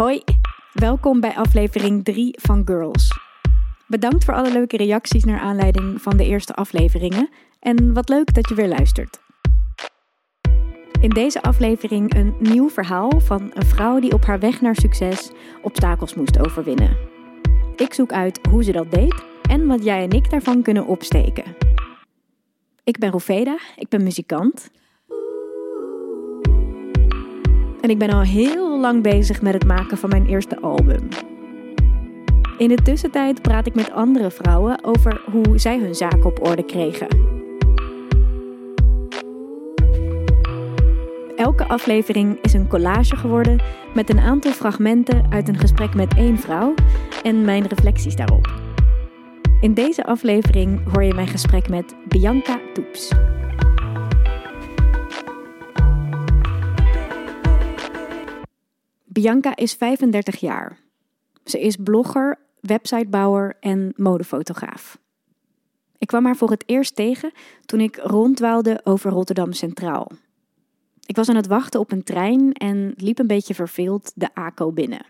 Hoi, welkom bij aflevering 3 van Girls. Bedankt voor alle leuke reacties naar aanleiding van de eerste afleveringen en wat leuk dat je weer luistert. In deze aflevering een nieuw verhaal van een vrouw die op haar weg naar succes obstakels moest overwinnen. Ik zoek uit hoe ze dat deed en wat jij en ik daarvan kunnen opsteken. Ik ben Roveda, ik ben muzikant. En ik ben al heel lang bezig met het maken van mijn eerste album. In de tussentijd praat ik met andere vrouwen over hoe zij hun zaken op orde kregen. Elke aflevering is een collage geworden met een aantal fragmenten uit een gesprek met één vrouw en mijn reflecties daarop. In deze aflevering hoor je mijn gesprek met Bianca Toeps. Bianca is 35 jaar. Ze is blogger, websitebouwer en modefotograaf. Ik kwam haar voor het eerst tegen toen ik rondwaalde over Rotterdam Centraal. Ik was aan het wachten op een trein en liep een beetje verveeld de ACO binnen.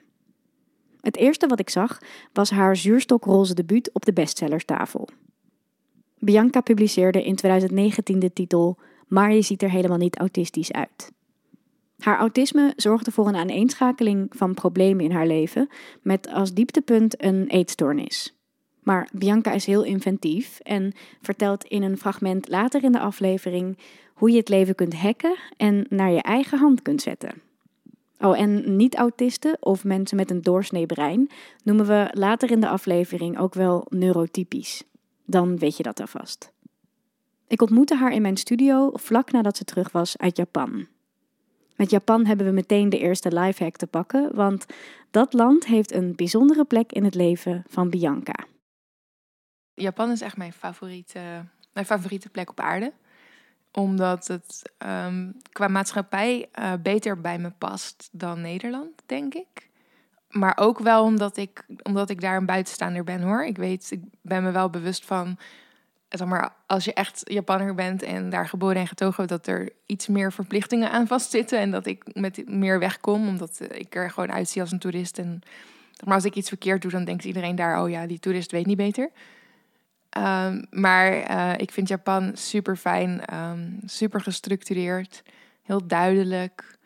Het eerste wat ik zag was haar zuurstokroze debuut op de bestsellerstafel. Bianca publiceerde in 2019 de titel Maar je ziet er helemaal niet autistisch uit. Haar autisme zorgde voor een aaneenschakeling van problemen in haar leven, met als dieptepunt een eetstoornis. Maar Bianca is heel inventief en vertelt in een fragment later in de aflevering hoe je het leven kunt hacken en naar je eigen hand kunt zetten. Oh, en niet-autisten of mensen met een doorsnee brein noemen we later in de aflevering ook wel neurotypisch. Dan weet je dat alvast. Ik ontmoette haar in mijn studio vlak nadat ze terug was uit Japan. Met Japan hebben we meteen de eerste lifehack te pakken, want dat land heeft een bijzondere plek in het leven van Bianca. Japan is echt mijn favoriete, mijn favoriete plek op aarde. Omdat het um, qua maatschappij uh, beter bij me past dan Nederland, denk ik. Maar ook wel omdat ik, omdat ik daar een buitenstaander ben hoor. Ik weet, ik ben me wel bewust van maar, als je echt Japanner bent en daar geboren en getogen, dat er iets meer verplichtingen aan vastzitten. En dat ik met meer wegkom, omdat ik er gewoon uitzie als een toerist. En maar als ik iets verkeerd doe, dan denkt iedereen daar, oh ja, die toerist weet niet beter. Um, maar uh, ik vind Japan super fijn, um, super gestructureerd, heel duidelijk,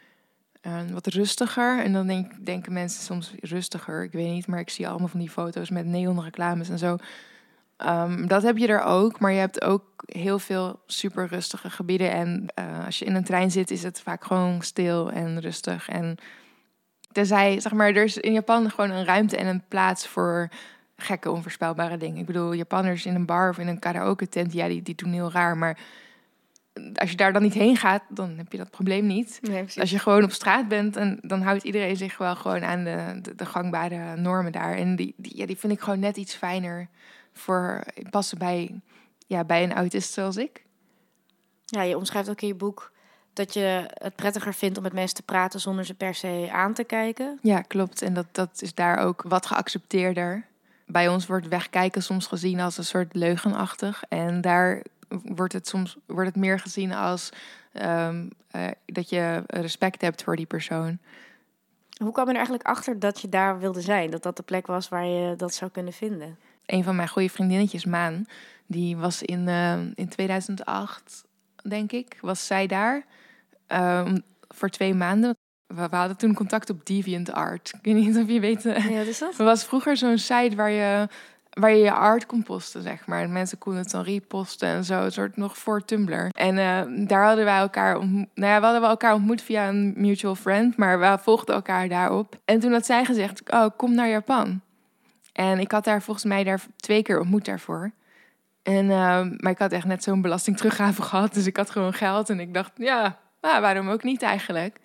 um, wat rustiger. En dan denk, denken mensen soms rustiger, ik weet niet, maar ik zie allemaal van die foto's met neonreclames en zo. Um, dat heb je er ook, maar je hebt ook heel veel super rustige gebieden. En uh, als je in een trein zit, is het vaak gewoon stil en rustig. En tenzij, zeg maar, er is in Japan gewoon een ruimte en een plaats voor gekke, onvoorspelbare dingen. Ik bedoel, Japanners in een bar of in een karaoke tent, ja, die, die doen heel raar. Maar als je daar dan niet heen gaat, dan heb je dat probleem niet. Nee, als je gewoon op straat bent, en, dan houdt iedereen zich wel gewoon aan de, de, de gangbare normen daar. En die, die, ja, die vind ik gewoon net iets fijner voor passen bij, ja, bij een autist zoals ik. Ja, je omschrijft ook in je boek dat je het prettiger vindt om met mensen te praten zonder ze per se aan te kijken. Ja, klopt. En dat, dat is daar ook wat geaccepteerder. Bij ons wordt wegkijken soms gezien als een soort leugenachtig. En daar wordt het soms wordt het meer gezien als um, uh, dat je respect hebt voor die persoon. Hoe kwam je er eigenlijk achter dat je daar wilde zijn? Dat dat de plek was waar je dat zou kunnen vinden? Een van mijn goede vriendinnetjes, Maan, die was in, uh, in 2008, denk ik, was zij daar um, voor twee maanden. We, we, hadden toen contact op DeviantArt. Ik weet niet of je weet. Ja, wat is dat? Er was vroeger zo'n site waar je, waar je je art kon posten, zeg maar. En mensen konden het dan reposten en zo. Een soort nog voor Tumblr. En uh, daar hadden wij elkaar ontmoet. Nou ja, we hadden we elkaar ontmoet via een mutual friend. Maar we volgden elkaar daarop. En toen had zij gezegd, oh, kom naar Japan. En ik had daar volgens mij daar twee keer ontmoet daarvoor. En, uh, maar ik had echt net zo'n belasting teruggave gehad. Dus ik had gewoon geld. En ik dacht, ja, waarom ook niet eigenlijk?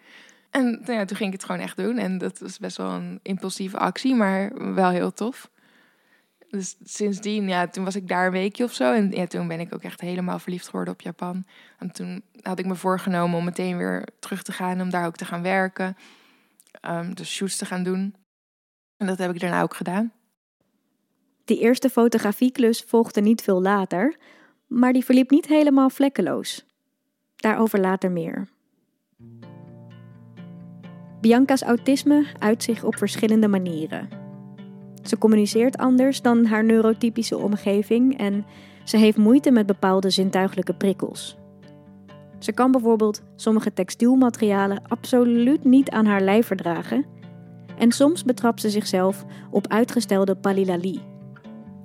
En nou ja, toen ging ik het gewoon echt doen. En dat was best wel een impulsieve actie, maar wel heel tof. Dus sindsdien, ja, toen was ik daar een weekje of zo. En ja, toen ben ik ook echt helemaal verliefd geworden op Japan. En toen had ik me voorgenomen om meteen weer terug te gaan. Om daar ook te gaan werken. Um, dus shoots te gaan doen. En dat heb ik daarna ook gedaan. Die eerste fotografieklus volgde niet veel later, maar die verliep niet helemaal vlekkeloos. Daarover later meer. Bianca's autisme uit zich op verschillende manieren. Ze communiceert anders dan haar neurotypische omgeving en ze heeft moeite met bepaalde zintuigelijke prikkels. Ze kan bijvoorbeeld sommige textielmaterialen absoluut niet aan haar lijf verdragen. En soms betrapt ze zichzelf op uitgestelde palilalie.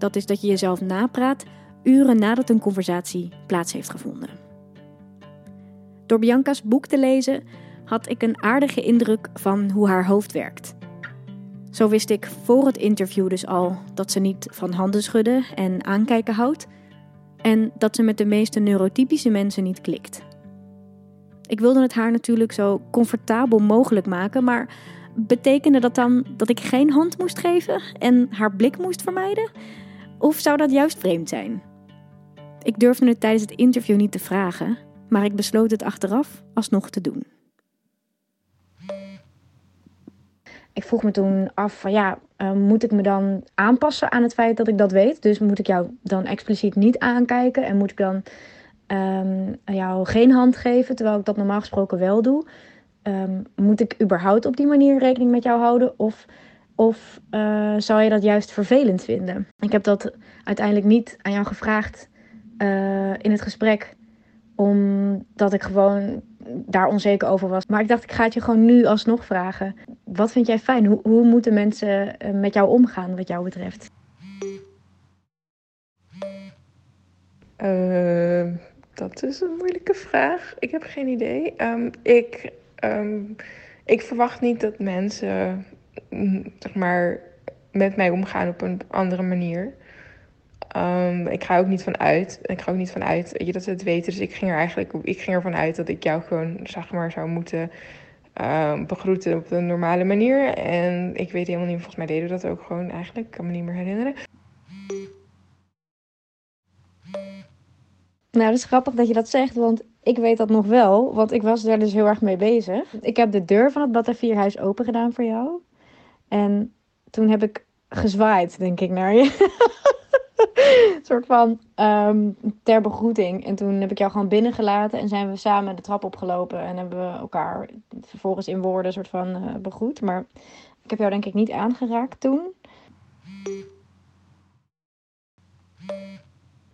Dat is dat je jezelf napraat uren nadat een conversatie plaats heeft gevonden. Door Bianca's boek te lezen had ik een aardige indruk van hoe haar hoofd werkt. Zo wist ik voor het interview dus al dat ze niet van handen schudden en aankijken houdt en dat ze met de meeste neurotypische mensen niet klikt. Ik wilde het haar natuurlijk zo comfortabel mogelijk maken, maar betekende dat dan dat ik geen hand moest geven en haar blik moest vermijden? Of zou dat juist vreemd zijn? Ik durfde het tijdens het interview niet te vragen, maar ik besloot het achteraf alsnog te doen. Ik vroeg me toen af van ja, uh, moet ik me dan aanpassen aan het feit dat ik dat weet? Dus moet ik jou dan expliciet niet aankijken en moet ik dan um, jou geen hand geven, terwijl ik dat normaal gesproken wel doe? Um, moet ik überhaupt op die manier rekening met jou houden? Of, of uh, zou je dat juist vervelend vinden? Ik heb dat uiteindelijk niet aan jou gevraagd uh, in het gesprek, omdat ik gewoon daar onzeker over was. Maar ik dacht, ik ga het je gewoon nu alsnog vragen. Wat vind jij fijn? Hoe, hoe moeten mensen uh, met jou omgaan, wat jou betreft? Uh, dat is een moeilijke vraag. Ik heb geen idee. Um, ik, um, ik verwacht niet dat mensen zeg maar, met mij omgaan op een andere manier. Um, ik ga ook niet van uit. Ik ga ook niet van uit je, dat ze het weten. Dus ik ging er eigenlijk ik ging ervan uit dat ik jou gewoon zeg maar, zou moeten uh, begroeten op een normale manier. En ik weet helemaal niet, volgens mij deden we dat ook gewoon eigenlijk. Ik kan me niet meer herinneren. Nou, dat is grappig dat je dat zegt, want ik weet dat nog wel, want ik was daar dus heel erg mee bezig. Ik heb de deur van het Batavierhuis open gedaan voor jou. En toen heb ik gezwaaid, denk ik, naar je. een soort van um, ter begroeting. En toen heb ik jou gewoon binnengelaten en zijn we samen de trap opgelopen. En hebben we elkaar vervolgens in woorden soort van uh, begroet. Maar ik heb jou denk ik niet aangeraakt toen.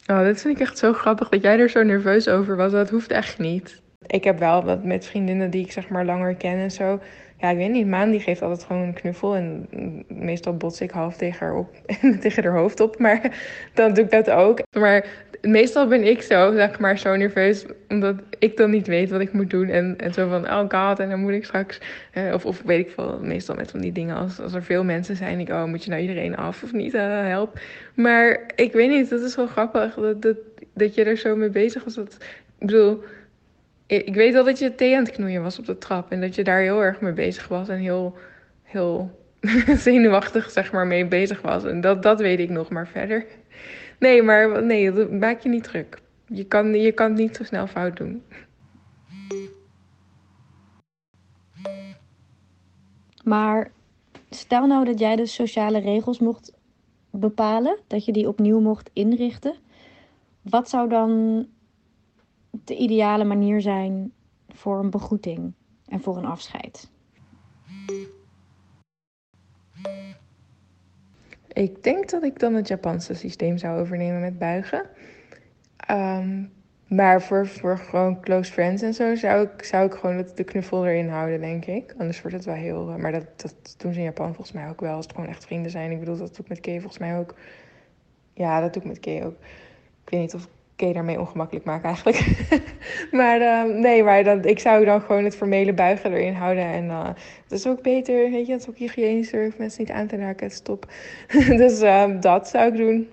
Oh, dit vind ik echt zo grappig dat jij er zo nerveus over was. Dat hoeft echt niet. Ik heb wel wat met vriendinnen die ik zeg maar langer ken en zo. Ja, ik weet niet. Maan die geeft altijd gewoon een knuffel. En meestal bots ik half tegen haar, op, tegen haar hoofd op. Maar dan doe ik dat ook. Maar meestal ben ik zo, zeg maar, zo nerveus. Omdat ik dan niet weet wat ik moet doen. En, en zo van, oh god, en dan moet ik straks... Eh, of, of weet ik veel, meestal met van die dingen. Als, als er veel mensen zijn, ik, oh, moet je nou iedereen af of niet? Uh, help. Maar ik weet niet, dat is wel grappig. Dat, dat, dat je er zo mee bezig was. Dat, ik bedoel ik weet wel dat je thee aan het knoeien was op de trap. En dat je daar heel erg mee bezig was. En heel, heel zenuwachtig, zeg maar, mee bezig was. En dat, dat weet ik nog maar verder. Nee, maar nee, maak je niet druk. Je kan, je kan het niet zo snel fout doen. Maar stel nou dat jij de sociale regels mocht bepalen, dat je die opnieuw mocht inrichten. Wat zou dan de ideale manier zijn voor een begroeting en voor een afscheid? Ik denk dat ik dan het Japanse systeem zou overnemen met buigen. Um, maar voor, voor gewoon close friends en zo zou ik, zou ik gewoon de knuffel erin houden, denk ik. Anders wordt het wel heel... Maar dat, dat doen ze in Japan volgens mij ook wel, als het gewoon echt vrienden zijn. Ik bedoel, dat doe ik met Kay volgens mij ook. Ja, dat doe ik met Kay ook. Ik weet niet of Kay daarmee ongemakkelijk maken eigenlijk. maar uh, nee, maar dan, ik zou dan gewoon het formele buigen erin houden. En uh, het is ook beter, weet je, het is ook hygiënischer. Mensen niet aan te raken, stop. dus uh, dat zou ik doen.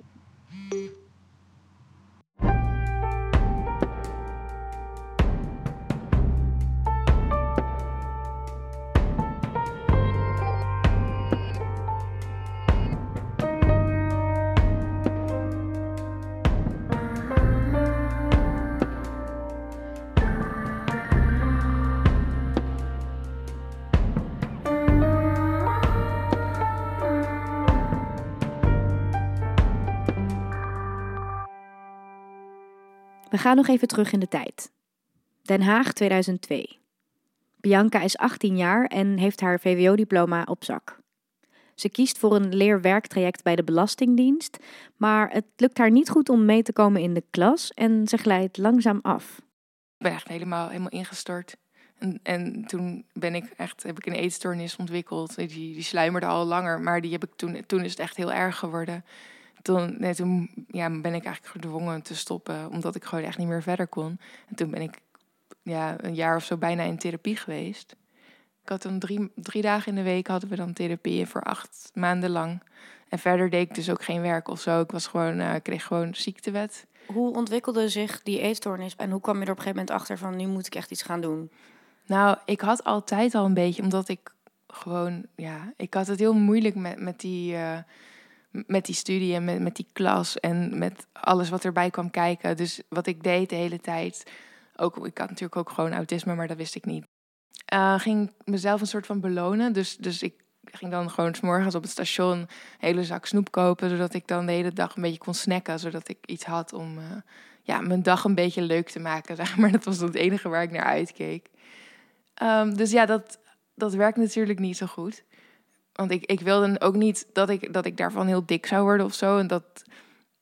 We gaan nog even terug in de tijd. Den Haag 2002. Bianca is 18 jaar en heeft haar VWO-diploma op zak. Ze kiest voor een leerwerktraject bij de Belastingdienst, maar het lukt haar niet goed om mee te komen in de klas en ze glijdt langzaam af. Ik ben echt helemaal, helemaal ingestort. En, en toen ben ik echt, heb ik een eetstoornis ontwikkeld. Die, die sluimerde al langer, maar die heb ik toen, toen is het echt heel erg geworden. Toen, nee, toen ja, ben ik eigenlijk gedwongen te stoppen, omdat ik gewoon echt niet meer verder kon. En toen ben ik ja, een jaar of zo bijna in therapie geweest. Ik had dan drie, drie dagen in de week hadden we dan therapie voor acht maanden lang. En verder deed ik dus ook geen werk of zo. Ik was gewoon, uh, kreeg gewoon ziektewet. Hoe ontwikkelde zich die eetstoornis en hoe kwam je er op een gegeven moment achter van nu moet ik echt iets gaan doen? Nou, ik had altijd al een beetje, omdat ik gewoon, ja, ik had het heel moeilijk met, met die. Uh, met die studie en met, met die klas en met alles wat erbij kwam kijken. Dus wat ik deed de hele tijd, ook, ik had natuurlijk ook gewoon autisme, maar dat wist ik niet. Uh, ging mezelf een soort van belonen. Dus, dus ik ging dan gewoon s morgens op het station een hele zak snoep kopen, zodat ik dan de hele dag een beetje kon snacken, zodat ik iets had om uh, ja, mijn dag een beetje leuk te maken. Maar. Dat was het enige waar ik naar uitkeek. Um, dus ja, dat, dat werkt natuurlijk niet zo goed. Want ik, ik wilde ook niet dat ik, dat ik daarvan heel dik zou worden of zo. En dat,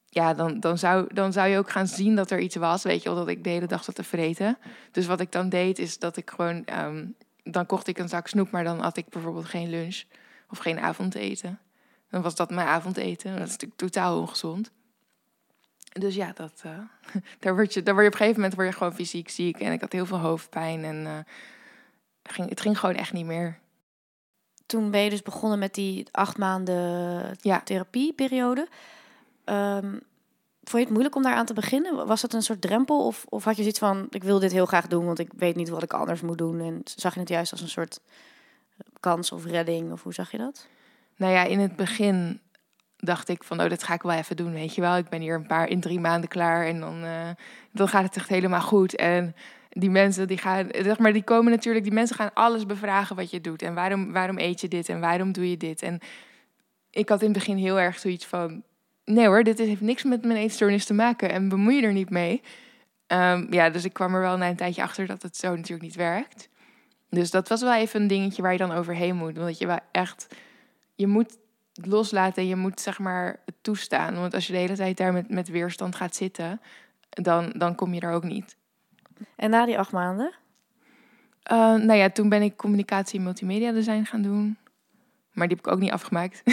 ja, dan, dan, zou, dan zou je ook gaan zien dat er iets was, weet je wel, dat ik de hele dag zat te vreten. Dus wat ik dan deed, is dat ik gewoon, um, dan kocht ik een zak snoep, maar dan had ik bijvoorbeeld geen lunch of geen avondeten. Dan was dat mijn avondeten. Dat is natuurlijk totaal ongezond. Dus ja, dat, uh, daar, word je, daar word je op een gegeven moment word je gewoon fysiek ziek. En ik had heel veel hoofdpijn en uh, ging, het ging gewoon echt niet meer. Toen ben je dus begonnen met die acht maanden ja. therapieperiode. Um, vond je het moeilijk om daar aan te beginnen? Was dat een soort drempel? Of, of had je zoiets van, ik wil dit heel graag doen, want ik weet niet wat ik anders moet doen. En zag je het juist als een soort kans of redding? Of hoe zag je dat? Nou ja, in het begin dacht ik van, oh, dat ga ik wel even doen, weet je wel. Ik ben hier een paar in drie maanden klaar en dan, uh, dan gaat het echt helemaal goed. En die mensen die gaan, zeg maar, die komen natuurlijk, die mensen gaan alles bevragen wat je doet. En waarom, waarom eet je dit en waarom doe je dit? En ik had in het begin heel erg zoiets van, nee hoor, dit heeft niks met mijn eetstoornis te maken en bemoei je er niet mee. Um, ja, dus ik kwam er wel na een tijdje achter dat het zo natuurlijk niet werkt. Dus dat was wel even een dingetje waar je dan overheen moet. Want je wel echt, je moet loslaten en je moet zeg maar toestaan. Want als je de hele tijd daar met, met weerstand gaat zitten, dan, dan kom je er ook niet. En na die acht maanden? Uh, nou ja, toen ben ik communicatie en multimedia design gaan doen. Maar die heb ik ook niet afgemaakt.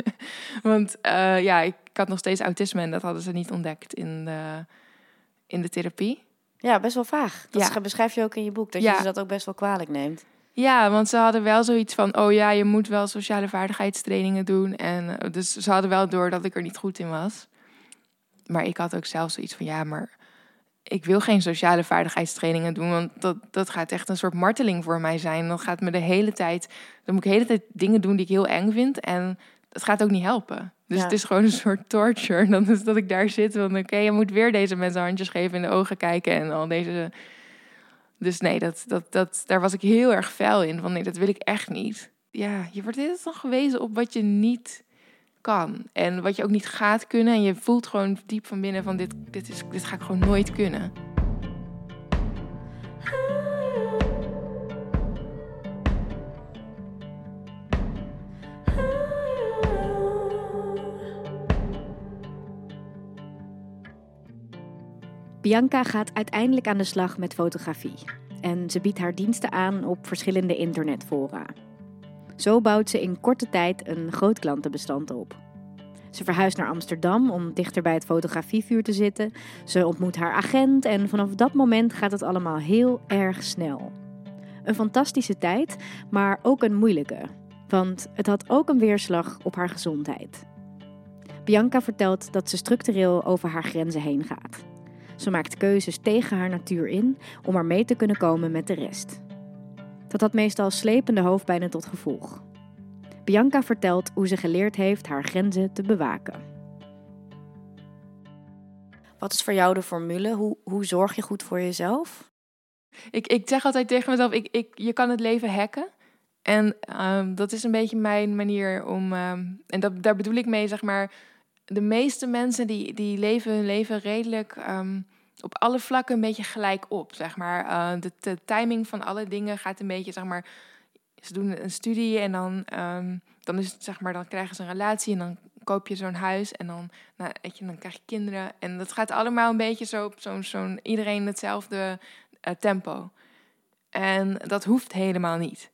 Want uh, ja, ik, had nog steeds autisme en dat hadden ze niet ontdekt in de, in de therapie. Ja, best wel vaag. Dat ja. beschrijf je ook in je boek, dat ja. je ze dat ook best wel kwalijk neemt. Ja, want ze hadden wel zoiets van, oh ja, je moet wel sociale vaardigheidstrainingen doen. En uh, dus ze hadden wel door dat ik er niet goed in was. Maar ik had ook zelf zoiets van, ja, maar ik wil geen sociale vaardigheidstrainingen doen, want dat, dat gaat echt een soort marteling voor mij zijn. Dan gaat me de hele tijd, dan moet ik de hele tijd dingen doen die ik heel eng vind en dat gaat ook niet helpen. Dus het is gewoon een soort torture. Dan is dat ik daar zit van, oké, je moet weer deze mensen handjes geven, in de ogen kijken en al deze. Dus nee, dat, dat, dat, daar was ik heel erg fel in. Van nee, dat wil ik echt niet. Ja, je wordt dit dan gewezen op wat je niet kan. En wat je ook niet gaat kunnen. En je voelt gewoon diep van binnen van dit, dit, is, dit ga ik gewoon nooit kunnen. Bianca gaat uiteindelijk aan de slag met fotografie. En ze biedt haar diensten aan op verschillende internetfora. Zo bouwt ze in korte tijd een groot klantenbestand op. Ze verhuist naar Amsterdam om dichter bij het fotografievuur te zitten. Ze ontmoet haar agent en vanaf dat moment gaat het allemaal heel erg snel. Een fantastische tijd, maar ook een moeilijke. Want het had ook een weerslag op haar gezondheid. Bianca vertelt dat ze structureel over haar grenzen heen gaat. Ze maakt keuzes tegen haar natuur in om er mee te kunnen komen met de rest. Dat had meestal slepende hoofdpijnen tot gevolg. Bianca vertelt hoe ze geleerd heeft haar grenzen te bewaken. Wat is voor jou de formule? Hoe, hoe zorg je goed voor jezelf? Ik, ik zeg altijd tegen mezelf, ik, ik, je kan het leven hacken. En um, dat is een beetje mijn manier om... Um, en dat, daar bedoel ik mee, zeg maar... De meeste mensen die, die leven hun leven redelijk... Um, op alle vlakken een beetje gelijk op. Zeg maar. Uh, de, timing van alle dingen gaat een beetje, zeg maar. Ze doen een studie en dan, um, dan, is het, zeg maar, dan krijgen ze een relatie en dan koop je zo'n huis en dan, nou, weet je, dan krijg je kinderen. En dat gaat allemaal een beetje zo op zo'n zo'n iedereen hetzelfde uh, tempo. En dat hoeft helemaal niet.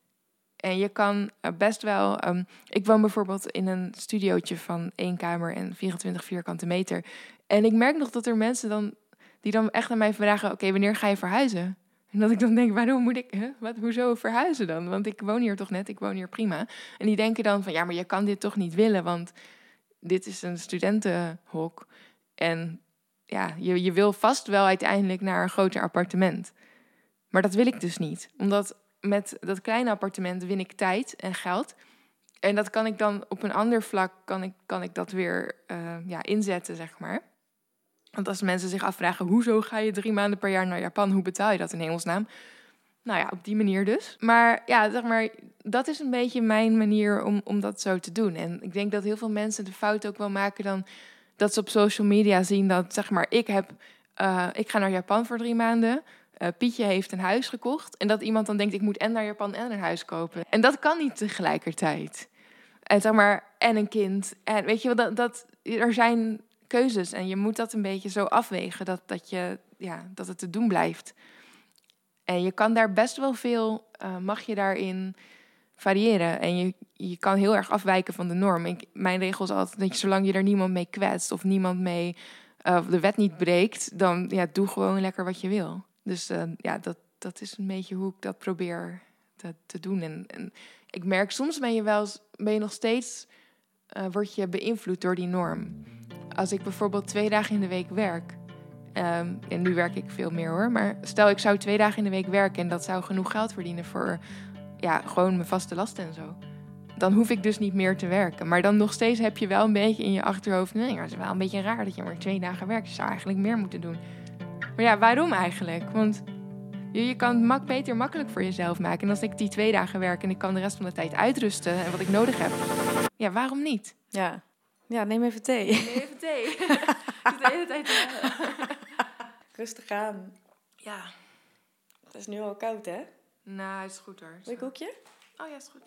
En je kan eh, best wel. Um, ik woon bijvoorbeeld in een studiootje van één kamer en 24 vierkante meter. En ik merk nog dat er mensen dan. Die dan echt aan mij vragen: Oké, wanneer ga je verhuizen? En dat ik dan denk: Waarom moet ik. Hè? Wat, hoezo verhuizen dan? Want ik woon hier toch net, ik woon hier prima. En die denken dan: van ja, maar je kan dit toch niet willen, want dit is een studentenhok. En ja, je, je wil vast wel uiteindelijk naar een groter appartement. Maar dat wil ik dus niet. Omdat met dat kleine appartement win ik tijd en geld. En dat kan ik dan op een ander vlak kan ik, kan ik dat weer uh, ja, inzetten, zeg maar. Want als mensen zich afvragen, hoezo ga je drie maanden per jaar naar Japan? Hoe betaal je dat in hemelsnaam? Nou ja, op die manier dus. Maar ja, zeg maar, dat is een beetje mijn manier om, om dat zo te doen. En ik denk dat heel veel mensen de fout ook wel maken dan dat ze op social media zien dat, zeg maar, ik heb, uh, ik ga naar Japan voor drie maanden. Uh, Pietje heeft een huis gekocht. En dat iemand dan denkt, ik moet en naar Japan en een huis kopen. En dat kan niet tegelijkertijd. En zeg maar, en een kind. En weet je wel, dat, dat, er zijn keuzes. En je moet dat een beetje zo afwegen dat, dat, je, ja, dat het te doen blijft. En je kan daar best wel veel, uh, mag je daarin variëren. En je, je kan heel erg afwijken van de norm. Ik, mijn regel is altijd dat je, zolang je er niemand mee kwetst of niemand mee uh, de wet niet breekt, dan ja, doe gewoon lekker wat je wil. Dus uh, ja, dat, dat is een beetje hoe ik dat probeer te, te doen. En, en ik merk soms ben je wel ben je nog steeds word je beïnvloed door die norm. Als ik bijvoorbeeld twee dagen in de week werk. Um, en nu werk ik veel meer hoor. Maar stel ik zou twee dagen in de week werken en dat zou genoeg geld verdienen voor ja, gewoon mijn vaste lasten en zo. Dan hoef ik dus niet meer te werken. Maar dan nog steeds heb je wel een beetje in je achterhoofd. Nee, is wel een beetje raar dat je maar twee dagen werkt. Je zou eigenlijk meer moeten doen. Maar ja, waarom eigenlijk? Want je, je kan het beter makkelijk voor jezelf maken. En als ik die twee dagen werk en ik kan de rest van de tijd uitrusten en wat ik nodig heb. Ja, waarom niet? Ja, ja neem even thee. Neem even thee. ik de hele tijd... Rustig aan. Ja. Het is nu al koud, hè? Nou, is goed hoor. Wil je koekje? Oh ja, is goed.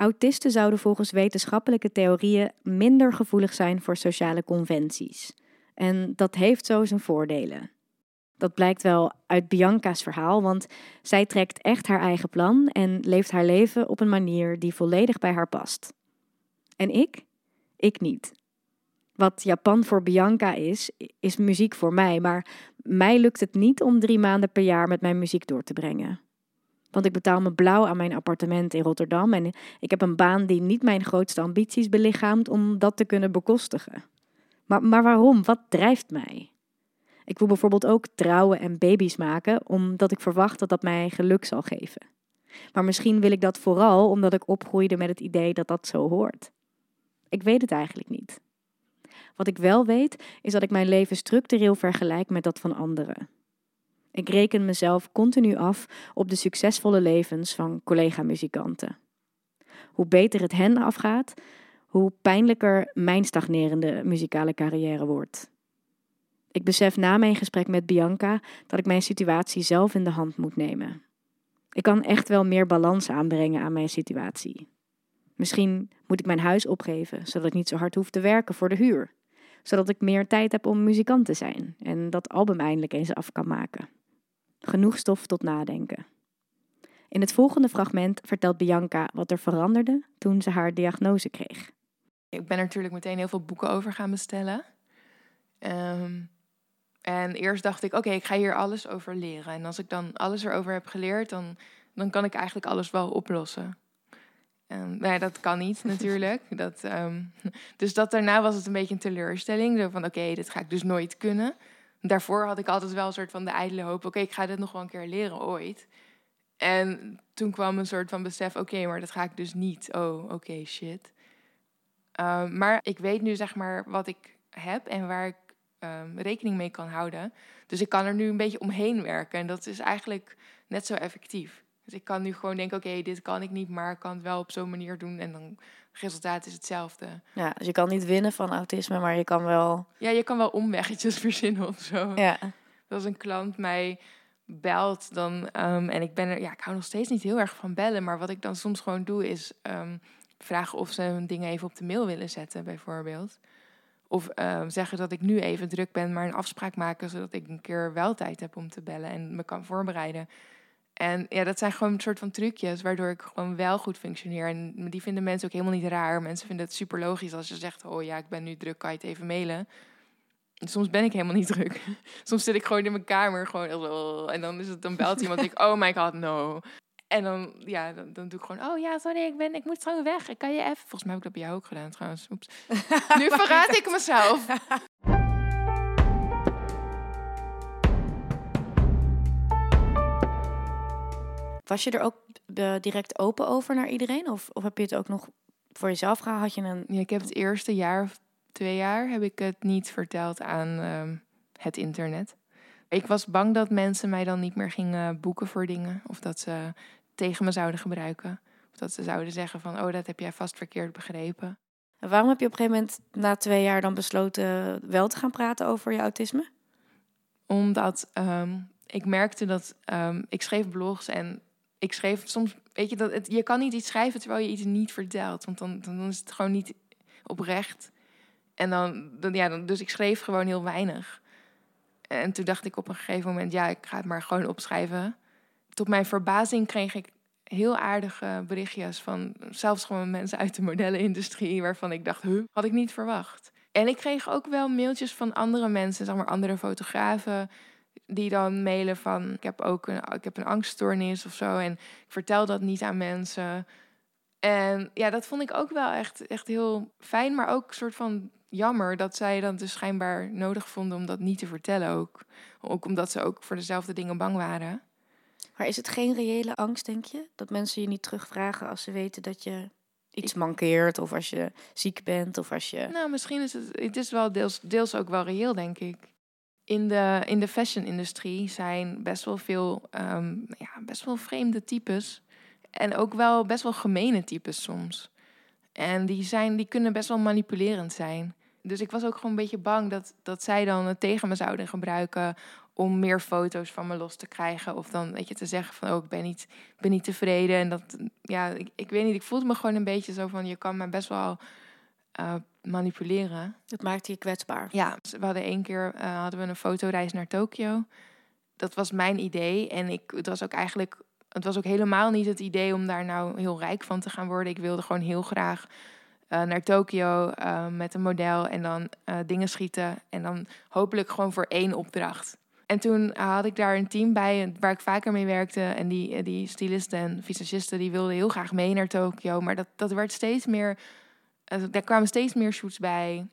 Autisten zouden volgens wetenschappelijke theorieën minder gevoelig zijn voor sociale conventies. En dat heeft zo zijn voordelen. Dat blijkt wel uit Bianca's verhaal, want zij trekt echt haar eigen plan en leeft haar leven op een manier die volledig bij haar past. En ik? Ik niet. Wat Japan voor Bianca is, is muziek voor mij, maar mij lukt het niet om drie maanden per jaar met mijn muziek door te brengen. Want ik betaal me blauw aan mijn appartement in Rotterdam en ik heb een baan die niet mijn grootste ambities belichaamt om dat te kunnen bekostigen. Maar, maar waarom? Wat drijft mij? Ik wil bijvoorbeeld ook trouwen en baby's maken, omdat ik verwacht dat dat mij geluk zal geven. Maar misschien wil ik dat vooral omdat ik opgroeide met het idee dat dat zo hoort. Ik weet het eigenlijk niet. Wat ik wel weet, is dat ik mijn leven structureel vergelijk met dat van anderen. Ik reken mezelf continu af op de succesvolle levens van collega-muzikanten. Hoe beter het hen afgaat, hoe pijnlijker mijn stagnerende muzikale carrière wordt. Ik besef na mijn gesprek met Bianca dat ik mijn situatie zelf in de hand moet nemen. Ik kan echt wel meer balans aanbrengen aan mijn situatie. Misschien moet ik mijn huis opgeven, zodat ik niet zo hard hoef te werken voor de huur. Zodat ik meer tijd heb om muzikant te zijn en dat album eindelijk eens af kan maken. Genoeg stof tot nadenken. In het volgende fragment vertelt Bianca wat er veranderde toen ze haar diagnose kreeg. Ik ben er natuurlijk meteen heel veel boeken over gaan bestellen. Um, en eerst dacht ik, oké, ik ga hier alles over leren. En als ik dan alles erover heb geleerd, dan, dan kan ik eigenlijk alles wel oplossen. Um, nou ja, dat kan niet natuurlijk. Dat, ehm, dus dat daarna was het een beetje een teleurstelling. Zo van, oké, dit ga ik dus nooit kunnen. Daarvoor had ik altijd wel een soort van de ijdele hoop... oké, ik ga dit nog wel een keer leren ooit. En toen kwam een soort van besef... oké, maar dat ga ik dus niet. Oh, oké, shit. Um, maar ik weet nu zeg maar wat ik heb en waar ik rekening mee kan houden. Dus ik kan er nu een beetje omheen werken. En dat is eigenlijk net zo effectief. Dus ik kan nu gewoon denken, oké, dit kan ik niet, maar ik kan het wel op zo'n manier doen. En dan resultaat is hetzelfde. Ja, dus je kan niet winnen van autisme, maar je kan wel... Ja, je kan wel omweggetjes verzinnen of zo. Ja. Als een klant mij belt, dan... Um, en ik ben er... Ja, ik hou nog steeds niet heel erg van bellen. Maar wat ik dan soms gewoon doe, is um, vragen of ze hun dingen even op de mail willen zetten, bijvoorbeeld. Of um, zeggen dat ik nu even druk ben, maar een afspraak maken, zodat ik een keer wel tijd heb om te bellen en me kan voorbereiden. En ja, dat zijn gewoon een soort van trucjes waardoor ik gewoon wel goed functioneer. En die vinden mensen ook helemaal niet raar. Mensen vinden het super logisch als je zegt: Oh ja, ik ben nu druk, kan je het even mailen? soms ben ik helemaal niet druk. Soms zit ik gewoon in mijn kamer gewoon. En dan, is het, dan belt iemand. ik, oh my god, no. En dan, ja, dan, dan, doe ik gewoon, oh ja, sorry, ik, ben, ik moet zo weg. Ik kan je even... Volgens mij heb ik dat bij jou ook gedaan trouwens. Oeps. nu verraad ik mezelf. Was je er ook uh, direct open over naar iedereen? Of, of heb je het ook nog voor jezelf gehad? Had je een... Ja, ik heb het eerste jaar of twee jaar heb ik het niet verteld aan uh, het internet. Ik was bang dat mensen mij dan niet meer gingen boeken voor dingen. Of dat ze tegen me zouden gebruiken. Of dat ze zouden zeggen van, oh, dat heb jij vast verkeerd begrepen. En waarom heb je op een gegeven moment na twee jaar dan besloten wel te gaan praten over je autisme? Omdat um, ik merkte dat um, ik schreef blogs en ik schreef soms, weet je, dat het, je kan niet iets schrijven terwijl je iets niet vertelt. Want dan, dan is het gewoon niet oprecht. En dan, dan, ja, dan, dus ik schreef gewoon heel weinig. En toen dacht ik op een gegeven moment, ja, ik ga het maar gewoon opschrijven. Tot mijn verbazing kreeg ik heel aardige berichtjes van zelfs gewoon mensen uit de modellenindustrie, waarvan ik dacht, huh, had ik niet verwacht. En ik kreeg ook wel mailtjes van andere mensen, zeg maar andere fotografen, die dan mailen van ik heb ook een, ik heb een angststoornis of zo en ik vertel dat niet aan mensen. En ja, dat vond ik ook wel echt, echt heel fijn, maar ook een soort van jammer dat zij dan dus schijnbaar nodig vonden om dat niet te vertellen ook. Ook omdat ze ook voor dezelfde dingen bang waren. Maar is het geen reële angst, denk je? Dat mensen je niet terugvragen als ze weten dat je iets mankeert of als je ziek bent of als je... Nou, misschien is het, het is wel deels, deels ook wel reëel, denk ik. In de, in de fashion-industrie zijn best wel veel, um, ja, best wel vreemde types. En ook wel best wel gemene types soms. En die, zijn, die kunnen best wel manipulerend zijn. Dus ik was ook gewoon een beetje bang dat, dat zij dan het tegen me zouden gebruiken om meer foto's van me los te krijgen. Of dan weet je te zeggen van oh, ik ben niet, ben niet tevreden. En dat ja, ik, ik weet niet, ik voelde me gewoon een beetje zo van je kan me best wel uh, manipuleren. Dat maakte je kwetsbaar. Ja, we hadden één keer uh, hadden we een fotoreis naar Tokio. Dat was mijn idee. En ik, het was ook eigenlijk, het was ook helemaal niet het idee om daar nou heel rijk van te gaan worden. Ik wilde gewoon heel graag uh, naar Tokio uh, met een model en dan uh, dingen schieten. En dan hopelijk gewoon voor één opdracht. En toen had ik daar een team bij waar ik vaker mee werkte. En die, die stylisten en visagisten die wilden heel graag mee naar Tokio. Maar dat, dat werd steeds meer daar kwamen steeds meer shoots bij.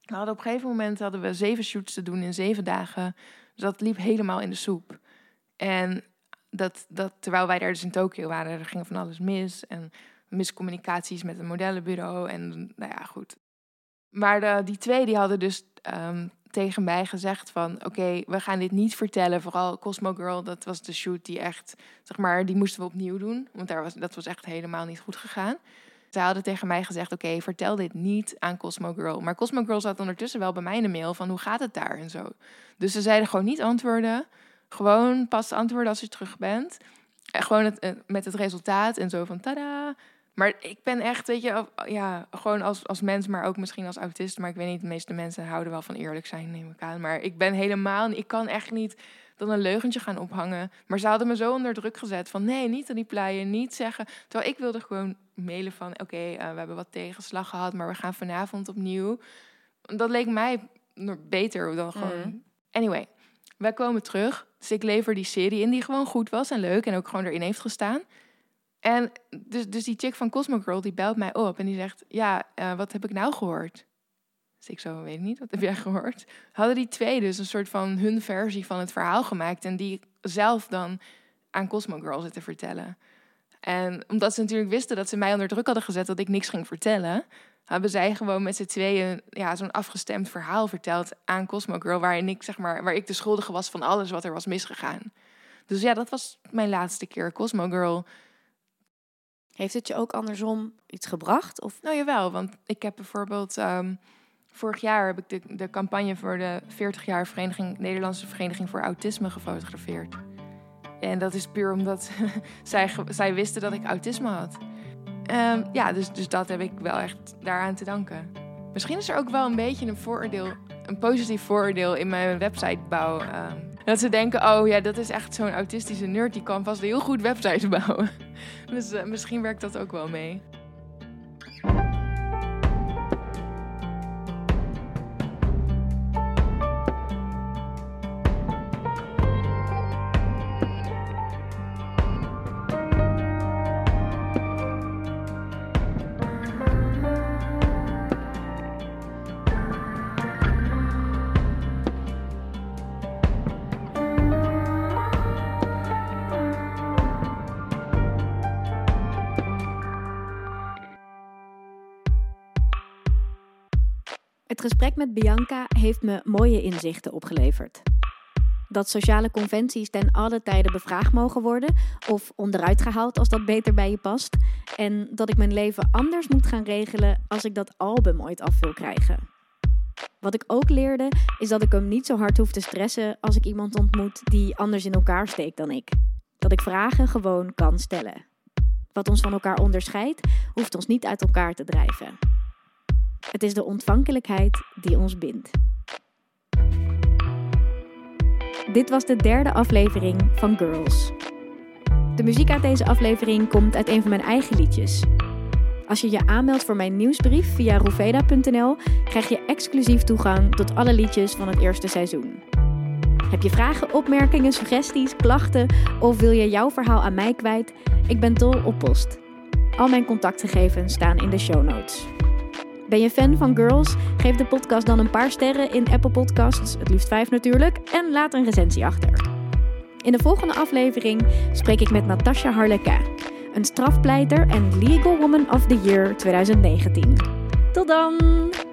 We hadden op een gegeven moment hadden we zeven shoots te doen in zeven dagen. Dus dat liep helemaal in de soep. En dat, dat, terwijl wij daar dus in Tokio waren, er ging van alles mis. En miscommunicaties met een modellenbureau. En nou ja, goed. Maar die twee die hadden dus um, tegen mij gezegd van... oké, we gaan dit niet vertellen. Vooral Cosmo Girl, dat was de shoot die echt... zeg maar, die moesten we opnieuw doen. Want daar was, dat was echt helemaal niet goed gegaan. Hadden tegen mij gezegd: Oké, vertel dit niet aan Cosmo Girl. Maar Cosmo Girl zat ondertussen wel bij mij in de mail van hoe gaat het daar en zo. Dus ze zeiden gewoon niet antwoorden. Gewoon pas antwoorden als je terug bent. En gewoon het, eh, met het resultaat en zo van tada. Maar ik ben echt, weet je, ja, gewoon als, als mens, maar ook misschien als autist. Maar ik weet niet, de meeste mensen houden wel van eerlijk zijn, neem ik aan. Maar ik ben helemaal, ik kan echt niet dan een leugentje gaan ophangen. Maar ze hadden me zo onder druk gezet van nee, niet aan die pleien, niet zeggen. Terwijl ik wilde gewoon mailen van oké, okay, uh, we hebben wat tegenslag gehad, maar we gaan vanavond opnieuw. Dat leek mij beter dan gewoon. Mm. Anyway, wij komen terug. Dus ik lever die serie in die gewoon goed was en leuk en ook gewoon erin heeft gestaan. En dus, dus die chick van Cosmo Girl, die belt mij op en die zegt... Ja, uh, wat heb ik nou gehoord? Dus ik zo, weet ik niet, wat heb jij gehoord? Hadden die twee dus een soort van hun versie van het verhaal gemaakt... en die zelf dan aan Cosmo Girl zitten vertellen. En omdat ze natuurlijk wisten dat ze mij onder druk hadden gezet... dat ik niks ging vertellen hebben zij gewoon met z'n tweeën ja, zo'n afgestemd verhaal verteld aan Cosmo Girl, waarin ik, zeg maar, waar ik de schuldige was van alles wat er was misgegaan. Dus ja, dat was mijn laatste keer Cosmo Girl. Heeft het je ook andersom iets gebracht? Of? Nou jawel, want ik heb bijvoorbeeld um, vorig jaar heb ik de, de campagne voor de 40 jaar vereniging, Nederlandse Vereniging voor Autisme gefotografeerd. En dat is puur omdat zij, zij wisten dat ik autisme had. Um, ja, dus, dus dat heb ik wel echt daaraan te danken. Misschien is er ook wel een beetje een vooroordeel, een positief vooroordeel in mijn websitebouw. Um, dat ze denken, oh ja, dat is echt zo'n autistische nerd, die kan vast heel goed websites bouwen. dus uh, misschien werkt dat ook wel mee. Het gesprek met Bianca heeft me mooie inzichten opgeleverd. Dat sociale conventies ten alle tijden bevraagd mogen worden of onderuit gehaald als dat beter bij je past. En dat ik mijn leven anders moet gaan regelen als ik dat album ooit af wil krijgen. Wat ik ook leerde is dat ik hem niet zo hard hoef te stressen als ik iemand ontmoet die anders in elkaar steekt dan ik. Dat ik vragen gewoon kan stellen. Wat ons van elkaar onderscheidt, hoeft ons niet uit elkaar te drijven. Het is de ontvankelijkheid die ons bindt. Dit was de derde aflevering van Girls. De muziek uit deze aflevering komt uit een van mijn eigen liedjes. Als je je aanmeldt voor mijn nieuwsbrief via roeveda.nl, krijg je exclusief toegang tot alle liedjes van het eerste seizoen. Heb je vragen, opmerkingen, suggesties, klachten of wil je jouw verhaal aan mij kwijt? Ik ben dol op post. Al mijn contactgegevens staan in de show notes. Ben je fan van Girls? Geef de podcast dan een paar sterren in Apple Podcasts, het liefst vijf natuurlijk, en laat een recensie achter. In de volgende aflevering spreek ik met Natasha Harleka, een strafpleiter en Legal Woman of the Year 2019. Tot dan!